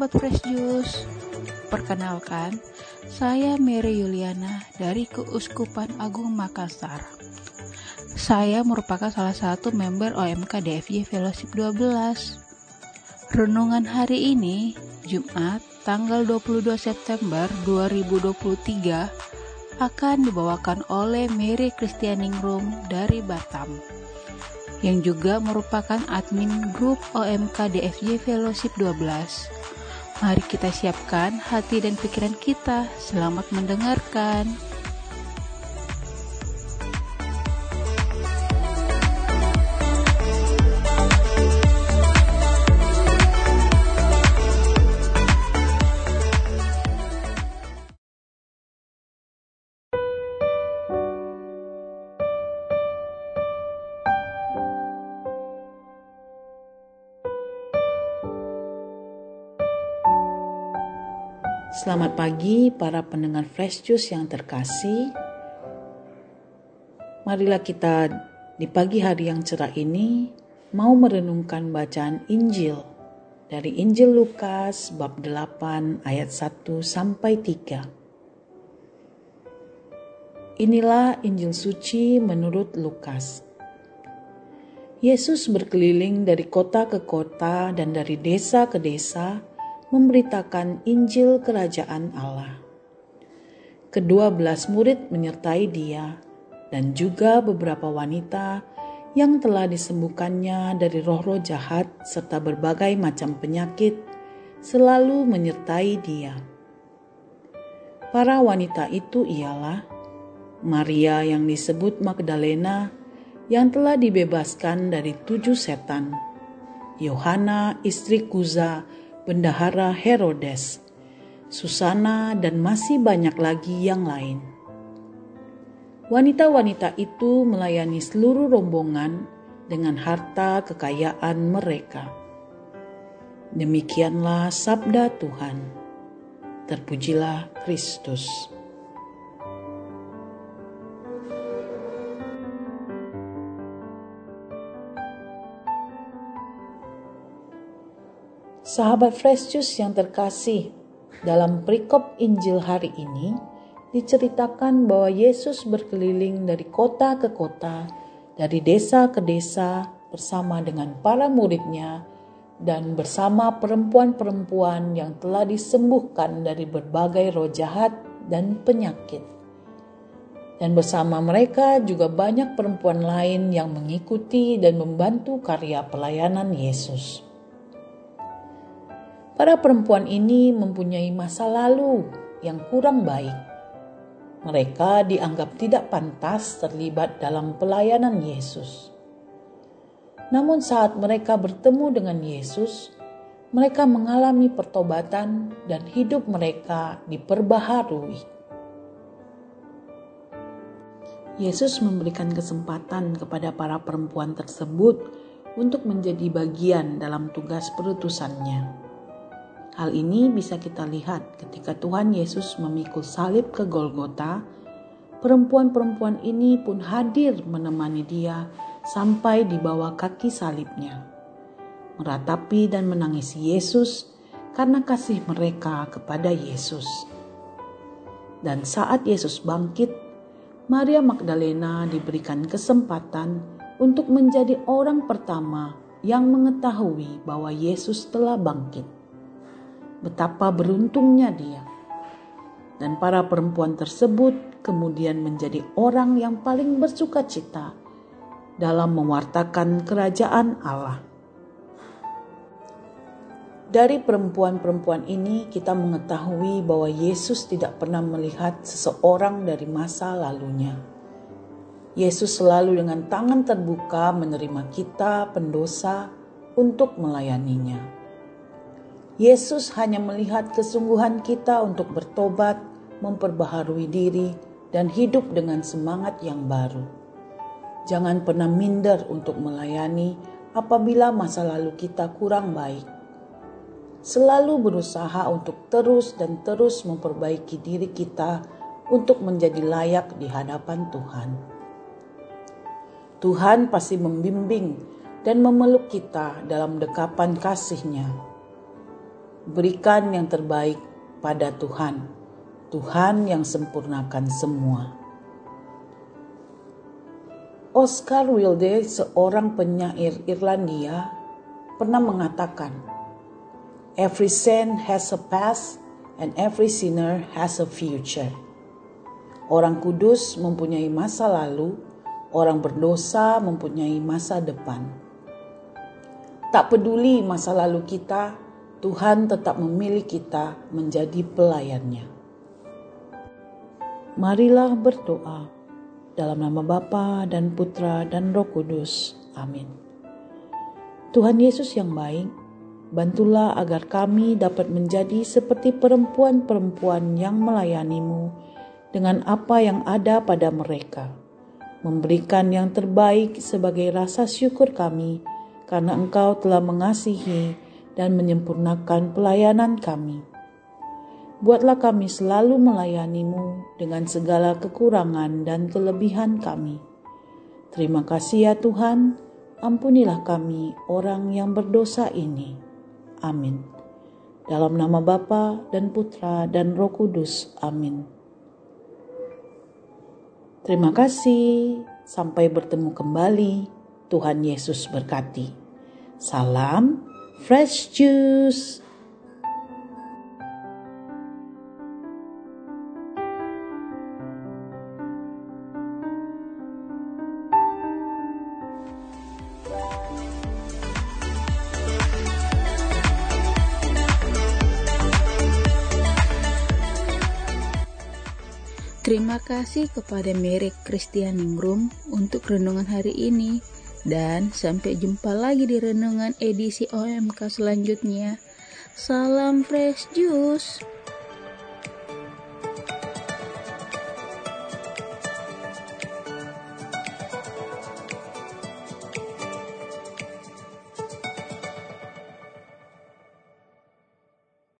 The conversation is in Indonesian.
Sahabat Fresh Juice. Perkenalkan, saya Mary Yuliana dari Keuskupan Agung Makassar. Saya merupakan salah satu member OMK DFJ Fellowship 12. Renungan hari ini, Jumat, tanggal 22 September 2023, akan dibawakan oleh Mary Christianingrum dari Batam yang juga merupakan admin grup OMK DFJ Fellowship 12. Mari kita siapkan hati dan pikiran kita. Selamat mendengarkan. Selamat pagi para pendengar Fresh Juice yang terkasih. Marilah kita di pagi hari yang cerah ini mau merenungkan bacaan Injil dari Injil Lukas bab 8 ayat 1 sampai 3. Inilah Injil suci menurut Lukas. Yesus berkeliling dari kota ke kota dan dari desa ke desa memberitakan Injil Kerajaan Allah. Kedua belas murid menyertai dia dan juga beberapa wanita yang telah disembuhkannya dari roh-roh jahat serta berbagai macam penyakit selalu menyertai dia. Para wanita itu ialah Maria yang disebut Magdalena yang telah dibebaskan dari tujuh setan, Yohana istri Kuza bendahara Herodes, Susana dan masih banyak lagi yang lain. Wanita-wanita itu melayani seluruh rombongan dengan harta kekayaan mereka. Demikianlah sabda Tuhan. Terpujilah Kristus. Sahabat Fresh Juice yang terkasih, dalam perikop Injil hari ini diceritakan bahwa Yesus berkeliling dari kota ke kota, dari desa ke desa bersama dengan para muridnya dan bersama perempuan-perempuan yang telah disembuhkan dari berbagai roh jahat dan penyakit. Dan bersama mereka juga banyak perempuan lain yang mengikuti dan membantu karya pelayanan Yesus. Para perempuan ini mempunyai masa lalu yang kurang baik. Mereka dianggap tidak pantas terlibat dalam pelayanan Yesus. Namun, saat mereka bertemu dengan Yesus, mereka mengalami pertobatan dan hidup mereka diperbaharui. Yesus memberikan kesempatan kepada para perempuan tersebut untuk menjadi bagian dalam tugas perutusannya. Hal ini bisa kita lihat ketika Tuhan Yesus memikul salib ke Golgota. Perempuan-perempuan ini pun hadir menemani dia sampai di bawah kaki salibnya. Meratapi dan menangisi Yesus karena kasih mereka kepada Yesus. Dan saat Yesus bangkit, Maria Magdalena diberikan kesempatan untuk menjadi orang pertama yang mengetahui bahwa Yesus telah bangkit betapa beruntungnya dia. Dan para perempuan tersebut kemudian menjadi orang yang paling bersuka cita dalam mewartakan kerajaan Allah. Dari perempuan-perempuan ini, kita mengetahui bahwa Yesus tidak pernah melihat seseorang dari masa lalunya. Yesus selalu dengan tangan terbuka menerima kita, pendosa, untuk melayaninya. Yesus hanya melihat kesungguhan kita untuk bertobat, memperbaharui diri, dan hidup dengan semangat yang baru. Jangan pernah minder untuk melayani apabila masa lalu kita kurang baik. selalu berusaha untuk terus dan terus memperbaiki diri kita untuk menjadi layak di hadapan Tuhan. Tuhan pasti membimbing dan memeluk kita dalam dekapan kasih-Nya. Berikan yang terbaik pada Tuhan, Tuhan yang sempurnakan semua. Oscar Wilde, seorang penyair Irlandia, pernah mengatakan, Every saint has a past and every sinner has a future. Orang kudus mempunyai masa lalu, orang berdosa mempunyai masa depan. Tak peduli masa lalu kita, Tuhan tetap memilih kita menjadi pelayannya. Marilah berdoa dalam nama Bapa dan Putra dan Roh Kudus. Amin. Tuhan Yesus yang baik, Bantulah agar kami dapat menjadi seperti perempuan-perempuan yang melayanimu dengan apa yang ada pada mereka, memberikan yang terbaik sebagai rasa syukur kami karena Engkau telah mengasihi dan menyempurnakan pelayanan kami. Buatlah kami selalu melayanimu dengan segala kekurangan dan kelebihan kami. Terima kasih ya Tuhan, ampunilah kami orang yang berdosa ini. Amin. Dalam nama Bapa dan Putra dan Roh Kudus. Amin. Terima kasih. Sampai bertemu kembali. Tuhan Yesus berkati. Salam fresh juice. Terima kasih kepada Merek Christian Ningrum untuk renungan hari ini dan sampai jumpa lagi di renungan edisi OMK selanjutnya. Salam fresh juice.